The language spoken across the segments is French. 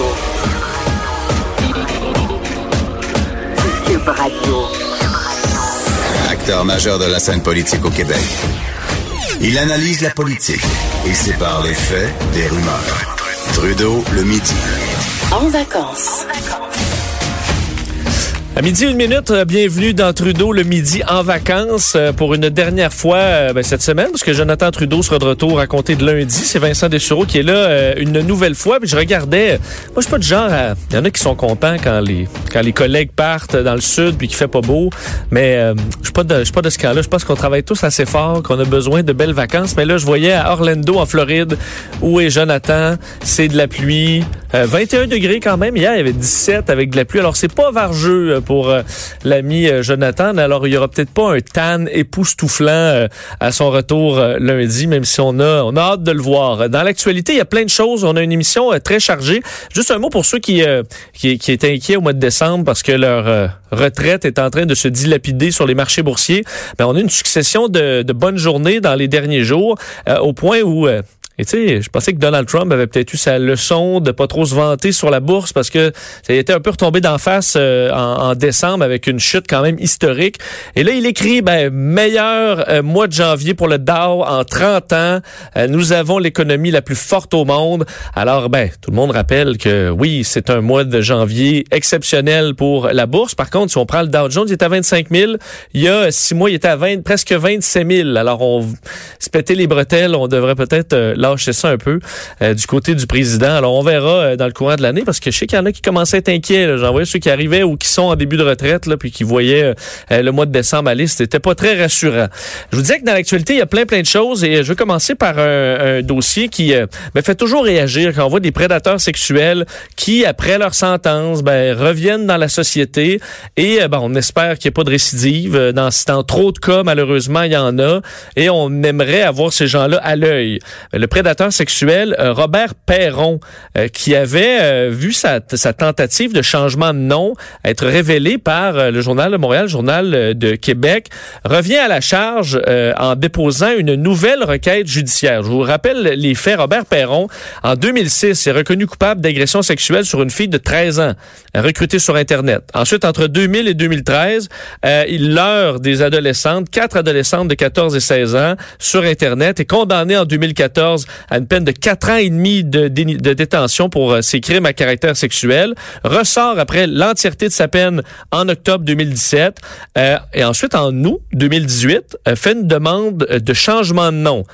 Radio. Cube Radio. Acteur majeur de la scène politique au Québec. Il analyse la politique et sépare les faits des rumeurs. Trudeau le midi. En vacances. À midi une minute, euh, bienvenue dans Trudeau le midi en vacances euh, pour une dernière fois euh, ben, cette semaine parce que Jonathan Trudeau sera de retour à compter de lundi. C'est Vincent Dessureau qui est là une nouvelle fois. Puis je regardais, moi je suis pas du genre, il y en a qui sont contents quand les quand les collègues partent dans le sud puis qu'il fait pas beau, mais je suis pas de je suis pas de ce cas-là. Je pense qu'on travaille tous assez fort, qu'on a besoin de belles vacances. Mais là je voyais à Orlando en Floride où est Jonathan, c'est de la pluie, 21 degrés quand même. Hier il y avait 17 avec de la pluie. Alors c'est pas vargeux pour euh, l'ami euh, Jonathan. Alors, il y aura peut-être pas un tan époustouflant euh, à son retour lundi, même si on a, on a hâte de le voir. Dans l'actualité, il y a plein de choses. On a une émission très chargée. Juste un mot pour ceux qui, qui, qui, étaient inquiets au mois de décembre parce que leur retraite est en train de se dilapider sur les marchés boursiers. Ben, on a une succession de, de bonnes journées dans les derniers jours, au point où et tu sais, je pensais que Donald Trump avait peut-être eu sa leçon de pas trop se vanter sur la bourse parce que ça été un peu retombé d'en face euh, en, décembre avec une chute quand même historique. Et là, il écrit, ben, meilleur euh, mois de janvier pour le Dow en 30 ans. Euh, nous avons l'économie la plus forte au monde. Alors, ben, tout le monde rappelle que oui, c'est un mois de janvier exceptionnel pour la bourse. Par contre, si on prend le Dow Jones, il était à 25 000. Il y a six mois, il était à 20, presque 27 000. Alors, on se pétait les bretelles. On devrait peut-être lâcher ça un peu euh, du côté du président. Alors, on verra euh, dans le courant de l'année parce que je sais qu'il y en a qui commençaient à être inquiets. J'en voyais ceux qui arrivaient ou qui sont en début de retraite, là, puis qui voyaient euh, le mois de décembre aller. C'était pas très rassurant. Je vous disais que dans l'actualité, il y a plein, plein de choses et je vais commencer par un, dossier qui me fait toujours réagir quand on voit des prédateurs sexuels qui, après leur sentence, ben, reviennent dans la société et ben, on espère qu'il n'y ait pas de récidive. Dans, dans trop de cas, malheureusement, il y en a et on aimerait avoir ces gens-là à l'œil. Le prédateur sexuel euh, Robert Perron, euh, qui avait euh, vu sa, tentative de changement de nom être révélée par le Journal de Montréal, le Journal de Québec, revient à la charge en déposant une nouvelle requête judiciaire. Je vous rappelle les faits. Robert Perron, en 2006, est reconnu coupable d'agression sexuelle sur une fille de 13 ans, recrutée sur Internet. Ensuite, entre 2000 et 2013, il leurre des adolescentes, quatre adolescentes de 14 et 16 ans, sur Internet, et condamné en 2014 à une peine de quatre ans et demi de, détention pour euh, ses crimes à caractère sexuel. Ressort après l'entièreté de sa peine en octobre 2017. Euh, et ensuite, en août 2018, euh, fait une demande de changement de nom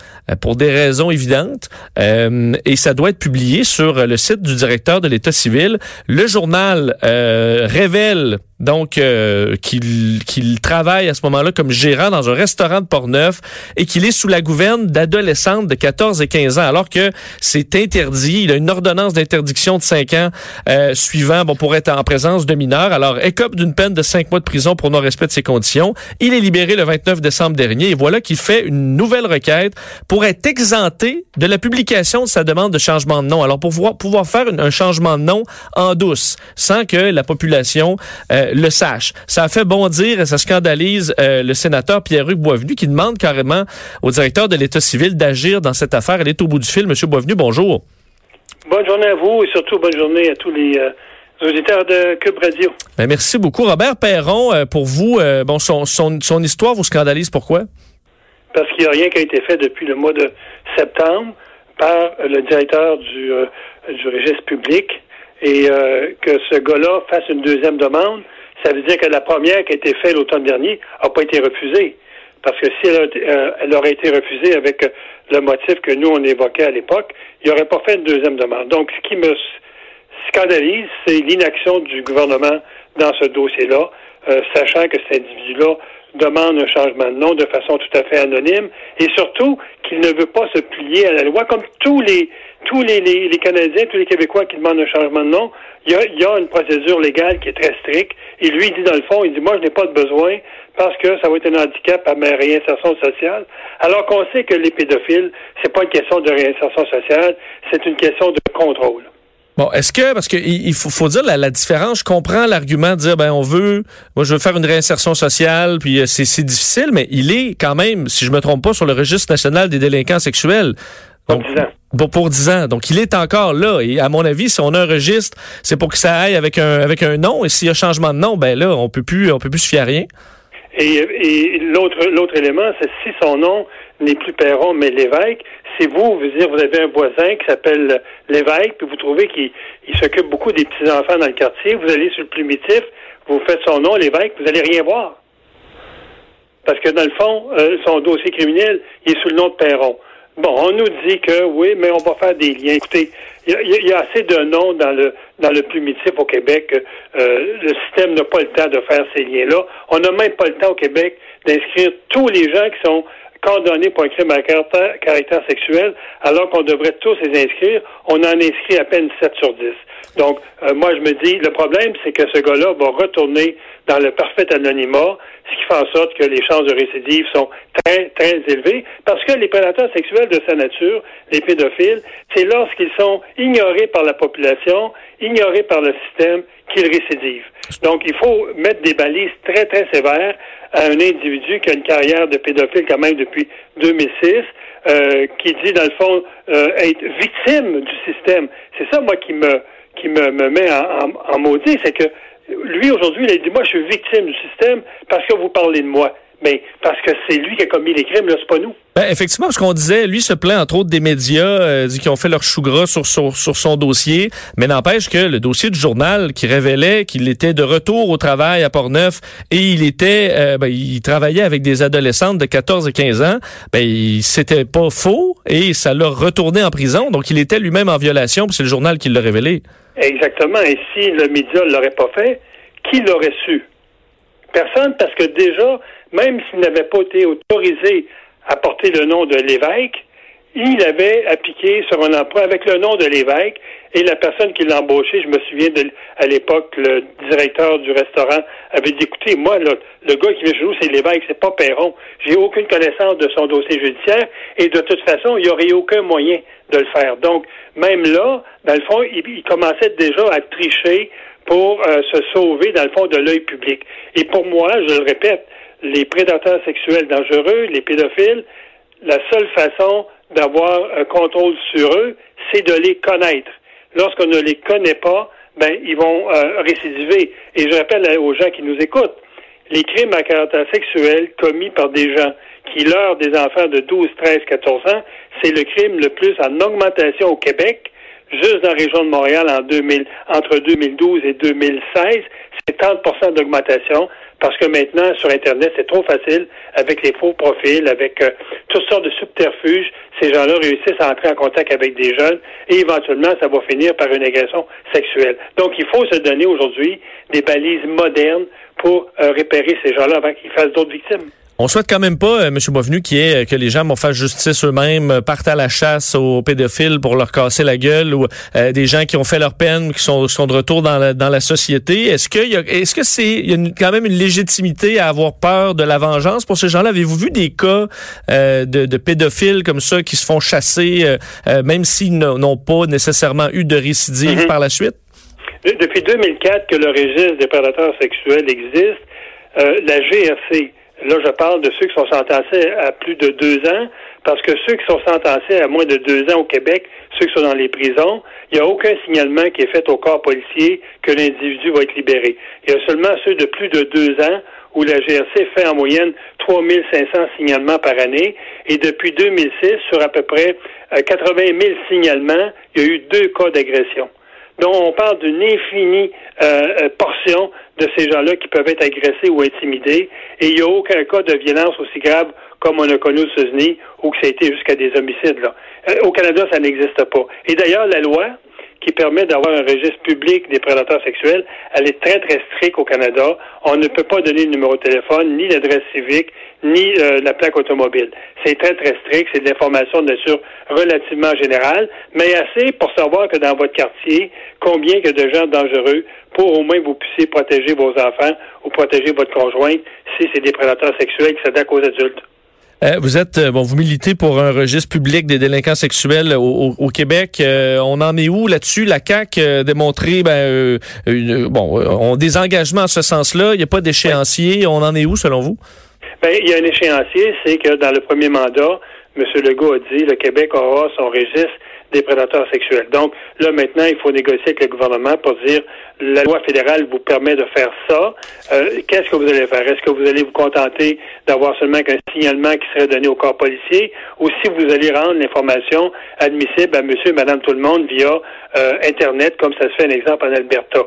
pour des raisons évidentes. et ça doit être publié sur le site du directeur de l'État civil. Le journal révèle donc euh, qu'il travaille à ce moment-là comme gérant dans un restaurant de Portneuf et qu'il est sous la gouverne d'adolescentes de 14 et 15 ans, alors que c'est interdit. Il a une ordonnance d'interdiction de 5 ans euh, suivant bon, pour être en présence de mineurs. Alors, écope d'une peine de 5 mois de prison pour non-respect de ses conditions. Il est libéré le 29 décembre dernier et voilà qu'il fait une nouvelle requête pour être exempté de la publication de sa demande de changement de nom. Alors, pour pouvoir, faire un changement de nom en douce, sans que la population... Euh, le sache. Ça a fait bondir et ça scandalise euh, le sénateur Pierre-Hugues Boisvenu qui demande carrément au directeur de l'État civil d'agir dans cette affaire. Elle est au bout du fil. Monsieur Boisvenu, bonjour. Bonne journée à vous et surtout bonne journée à tous les euh, auditeurs de Cube Radio. Ben, merci beaucoup. Robert Perron, euh, pour vous, bon, son, son, histoire vous scandalise. Pourquoi? Parce qu'il n'y a rien qui a été fait depuis le mois de septembre par le directeur du, du registre public et que ce gars-là fasse une deuxième demande ça veut dire que la première qui a été faite l'automne dernier n'a pas été refusée. Parce que si euh, elle, aurait été refusée avec euh, le motif que nous, on évoquait à l'époque, il n'aurait pas fait une deuxième demande. Donc, ce qui me scandalise, c'est l'inaction du gouvernement dans ce dossier-là, euh, sachant que cet individu-là demande un changement de nom de façon tout à fait anonyme et surtout qu'il ne veut pas se plier à la loi comme tous les tous les, les, les, Canadiens, tous les Québécois qui demandent un changement de nom, il y, a, il y a une procédure légale qui est très stricte. Et lui, il dit dans le fond, il dit, moi, je n'ai pas de besoin parce que ça va être un handicap à ma réinsertion sociale. Alors qu'on sait que les pédophiles, c'est pas une question de réinsertion sociale, c'est une question de contrôle. Bon, est-ce que, parce qu'il faut, faut dire la, la, différence, je comprends l'argument de dire, ben, on veut, moi, je veux faire une réinsertion sociale, puis euh, c'est difficile, mais il est quand même, si je me trompe pas, sur le registre national des délinquants sexuels. Donc, pour 10 ans. Bon, pour 10 ans. Donc, il est encore là. Et à mon avis, si on a un registre, c'est pour que ça aille avec un, avec un nom. Et s'il y a changement de nom, ben là, on peut plus, on peut plus se fier à rien. Et, l'autre, l'autre élément, c'est si son nom n'est plus Perron, mais l'évêque, c'est vous, vous dire, vous avez un voisin qui s'appelle l'évêque, puis vous trouvez qu'il s'occupe beaucoup des petits-enfants dans le quartier, vous allez sur le primitif, vous faites son nom, l'évêque, vous allez rien voir. Parce que dans le fond, euh, son dossier criminel, il est sous le nom de Perron. Bon, on nous dit que oui, mais on va faire des liens. Écoutez, il y, a assez de noms dans le dans le primitif au Québec. Euh, le système n'a pas le temps de faire ces liens-là. On n'a même pas le temps au Québec d'inscrire tous les gens qui sont condamnés pour un crime à caractère, sexuel, alors qu'on devrait tous les inscrire. On en inscrit à peine 7 sur 10. Donc, euh, moi, je me dis, le problème, c'est que ce gars-là va retourner dans le parfait anonymat, ce qui fait en sorte que les chances de récidive sont très, très élevées, parce que les prédateurs sexuels de sa nature, les pédophiles, c'est lorsqu'ils sont ignorés par la population, ignorés par le système, qu'ils récidivent. Donc, il faut mettre des balises très, très sévères à un individu qui a une carrière de pédophile quand même depuis 2006, euh, qui dit, dans le fond, euh, être victime du système. C'est ça, moi, qui me qui me, me met en, en, en maudit, c'est que lui, aujourd'hui, il a dit, moi, je suis victime du système parce que vous parlez de moi. Mais parce que c'est lui qui a commis les crimes, là, c'est pas nous. Ben, effectivement, parce qu'on disait, lui se plaint entre autres des médias euh, qui ont fait leur chou gras sur, sur, sur son dossier, mais n'empêche que le dossier du journal qui révélait qu'il était de retour au travail à Portneuf et il était, euh, ben, il travaillait avec des adolescentes de 14 et 15 ans, ben c'était pas faux et ça l'a retourné en prison, donc il était lui-même en violation, puis c'est le journal qui l'a révélé. Exactement. Et si le média ne l'aurait pas fait, qui l'aurait su? Personne, parce que déjà, même s'il n'avait pas été autorisé à porter le nom de l'évêque, il avait appliqué sur un emploi avec le nom de l'évêque et la personne qui l'a embauché, je me souviens de, à l'époque, le directeur du restaurant avait dit, écoutez, moi, le, le gars qui vient chez nous, c'est l'évêque, c'est pas Perron. J'ai aucune connaissance de son dossier judiciaire et de toute façon, il n'y aurait aucun moyen de le faire. Donc, même là, dans le fond, il, commençait déjà à tricher pour euh, se sauver, dans le fond, de l'œil public. Et pour moi, je le répète, les prédateurs sexuels dangereux, les pédophiles, la seule façon d'avoir un contrôle sur eux, c'est de les connaître. Lorsqu'on ne les connaît pas, ben ils vont euh, récidiver. Et je rappelle aux gens qui nous écoutent, les crimes à caractère sexuel commis par des gens qui leurrent des enfants de 12, 13, 14 ans, c'est le crime le plus en augmentation au Québec. Juste dans la région de Montréal en 2000, entre 2012 et 2016, c'est 30% d'augmentation parce que maintenant, sur Internet, c'est trop facile avec les faux profils, avec euh, toutes sortes de subterfuges. Ces gens-là réussissent à entrer en contact avec des jeunes et éventuellement, ça va finir par une agression sexuelle. Donc, il faut se donner aujourd'hui des balises modernes pour euh, repérer ces gens-là avant qu'ils fassent d'autres victimes. On souhaite quand même pas, euh, M. Boisvenu, qui est euh, que les gens vont faire justice eux-mêmes, euh, partent à la chasse aux pédophiles pour leur casser la gueule ou euh, des gens qui ont fait leur peine, qui sont, sont de retour dans la, dans la société. Est-ce que est-ce que c'est il y a une, quand même une légitimité à avoir peur de la vengeance pour ces gens-là? Avez-vous vu des cas euh, de, de, pédophiles comme ça qui se font chasser, euh, même s'ils n'ont pas nécessairement eu de récidive mm-hmm. par la suite? Depuis 2004 que le registre des prédateurs sexuels existe, la GRC Là, je parle de ceux qui sont sentencés à plus de deux ans, parce que ceux qui sont sentencés à moins de deux ans au Québec, ceux qui sont dans les prisons, il n'y a aucun signalement qui est fait au corps policier que l'individu va être libéré. Il y a seulement ceux de plus de deux ans où la GRC fait en moyenne 3500 signalements par année. Et depuis 2006, sur à peu près 80 euh, 000 signalements, il y a eu deux cas d'agression. Donc, on parle d'une infinie euh, euh, portion de ces gens-là qui peuvent être agressés ou intimidés. Et il n'y a aucun cas de violence aussi grave comme on a connu aux États-Unis ou que ça a été jusqu'à des homicides. Là. Euh, au Canada, ça n'existe pas. Et d'ailleurs, la loi qui permet d'avoir un registre public des prédateurs sexuels, elle est très, très stricte au Canada. On ne peut pas donner le numéro de téléphone, ni l'adresse civique, ni euh, la plaque automobile. C'est très, très strict. C'est de l'information de nature relativement générale, mais assez pour savoir que dans votre quartier, combien que de gens dangereux pour au moins vous puissiez protéger vos enfants ou protéger votre conjointe si c'est des prédateurs sexuels qui s'attaquent aux adultes. Euh, vous êtes bon, vous militez pour un registre public des délinquants sexuels au, Québec. Euh, on en est où là-dessus? La CAC a démontré ben bon, on des engagements en ce sens-là. Il n'y a pas d'échéancier. On en est où selon vous? Ben, il y a un échéancier, c'est que dans le premier mandat, M. Legault a dit le Québec aura son registre prédateurs sexuels. Donc là maintenant, il faut négocier avec le gouvernement pour dire la loi fédérale vous permet de faire ça. Euh, qu'est-ce que vous allez faire? Est-ce que vous allez vous contenter d'avoir seulement qu'un signalement qui serait donné au corps policier, ou si vous allez rendre l'information admissible à Monsieur, et Madame tout le monde via euh, Internet, comme ça se fait un exemple en Alberta.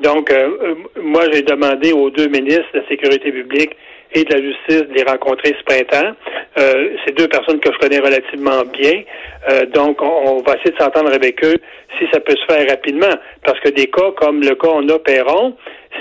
Donc, euh, moi, j'ai demandé aux deux ministres de la Sécurité publique et de la justice de les rencontrer ce printemps. Euh, c'est deux personnes que je connais relativement bien. Euh, donc, on, va essayer de s'entendre avec eux si ça peut se faire rapidement. Parce que des cas comme le cas on a Perron,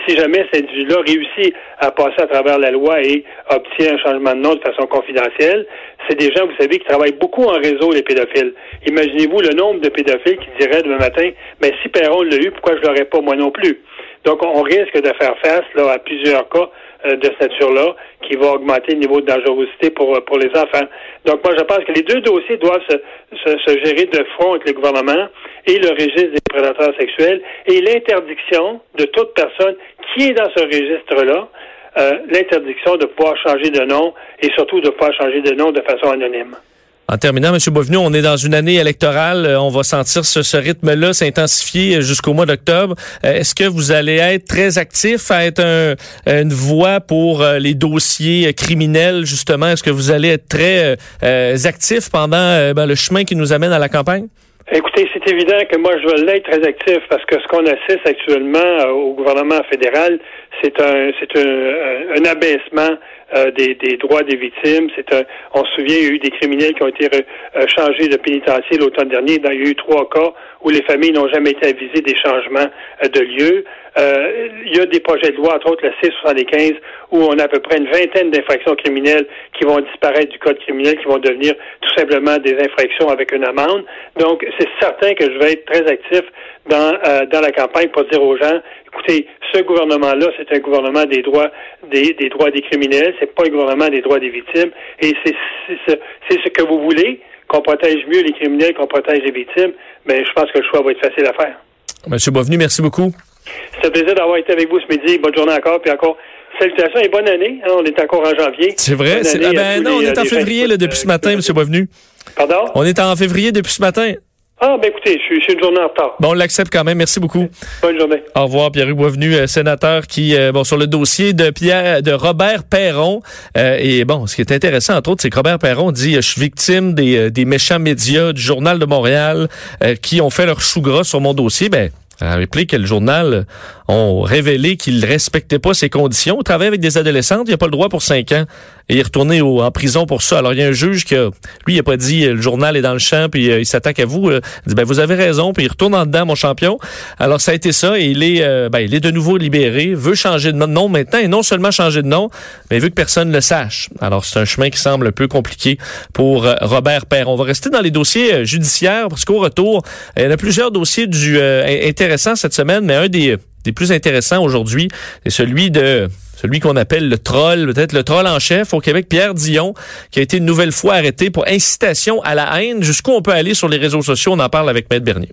si jamais cet individu-là réussit à passer à travers la loi et obtient un changement de nom de façon confidentielle, c'est des gens, vous savez, qui travaillent beaucoup en réseau, les pédophiles. Imaginez-vous le nombre de pédophiles qui diraient demain matin, mais si Perron l'a eu, pourquoi je l'aurais pas moi non plus? Donc, on risque de faire face là, à plusieurs cas de cette nature-là qui va augmenter le niveau de dangerosité pour, euh, pour les enfants. Donc, moi, je pense que les deux dossiers doivent se, se, gérer de front avec le gouvernement et le registre des prédateurs sexuels et l'interdiction de toute personne qui est dans ce registre-là, euh, l'interdiction de pouvoir changer de nom et surtout de pouvoir changer de nom de façon anonyme. En terminant, M. Bovenu, on est dans une année électorale. Euh, on va sentir ce, rythme-là s'intensifier jusqu'au mois d'octobre. Euh, est-ce que vous allez être très actif à être une voix pour euh, les dossiers criminels, justement? Est-ce que vous allez être très actif pendant ben, le chemin qui nous amène à la campagne? Écoutez, c'est évident que moi, je veux l'être très actif parce que ce qu'on assiste actuellement au gouvernement fédéral, c'est un, c'est un, abaissement euh, des, des, droits des victimes. C'est un, on se souvient, il y a eu des criminels qui ont été euh, changés de pénitencier l'automne dernier. il y a eu trois cas où les familles n'ont jamais été avisées des changements euh, de lieu. il y a des projets de loi, entre autres le C75, où on a à peu près une vingtaine d'infractions criminelles qui vont disparaître du code criminel, qui vont devenir tout simplement des infractions avec une amende. Donc, c'est certain que je vais être très actif dans, dans la campagne pour dire aux gens, écoutez, ce gouvernement-là, c'est un gouvernement des droits des, des droits des criminels, c'est pas un gouvernement des droits des victimes, et c'est c'est ce que vous voulez, qu'on protège mieux les criminels, qu'on protège les victimes, mais je pense que le choix va être facile à faire. Monsieur Bovenu, merci beaucoup. C'est un plaisir d'avoir été avec vous ce midi. Bonne journée encore, puis encore salutations et bonne année. Hein, on est encore en janvier. C'est vrai. Ah ben non, on est en février depuis ce matin, Monsieur Bovenu. Pardon? On est en février depuis ce matin. Ah, ben écoutez, je suis, une journée en retard. Bon, on l'accepte quand même. Merci beaucoup. Bonne journée. Au revoir, Pierre-Hugues Boisvenu, euh, sénateur qui, euh, bon, sur le dossier de Pierre, de Robert Perron. Euh, et bon, ce qui est intéressant, entre autres, c'est que Robert Perron dit, je suis victime des, des méchants médias du Journal de Montréal qui ont fait leur chou gras sur mon dossier. Ben, Rappelez que le journal ont révélé qu'il respectait pas ses conditions. Il travaille avec des adolescentes, il n'a pas le droit pour cinq ans et il est retourné en prison pour ça. Alors il y a un juge qui lui, il a pas dit le journal est dans le champ puis euh, il s'attaque à vous. Euh, il dit ben vous avez raison puis il retourne en dedans mon champion. Alors ça a été ça et il est euh, ben, il est de nouveau libéré, veut changer de nom maintenant et non seulement changer de nom, mais veut que personne le sache. Alors c'est un chemin qui semble un peu compliqué pour Robert Père. On va rester dans les dossiers judiciaires parce qu'au retour, il y en a plusieurs dossiers du intéressants cette semaine, mais un des des plus intéressants aujourd'hui, c'est celui de celui qu'on appelle le troll, peut-être le troll en chef au Québec, Pierre Dion, qui a été une nouvelle fois arrêté pour incitation à la haine. Jusqu'où on peut aller sur les réseaux sociaux, on en parle avec Maître Bernier.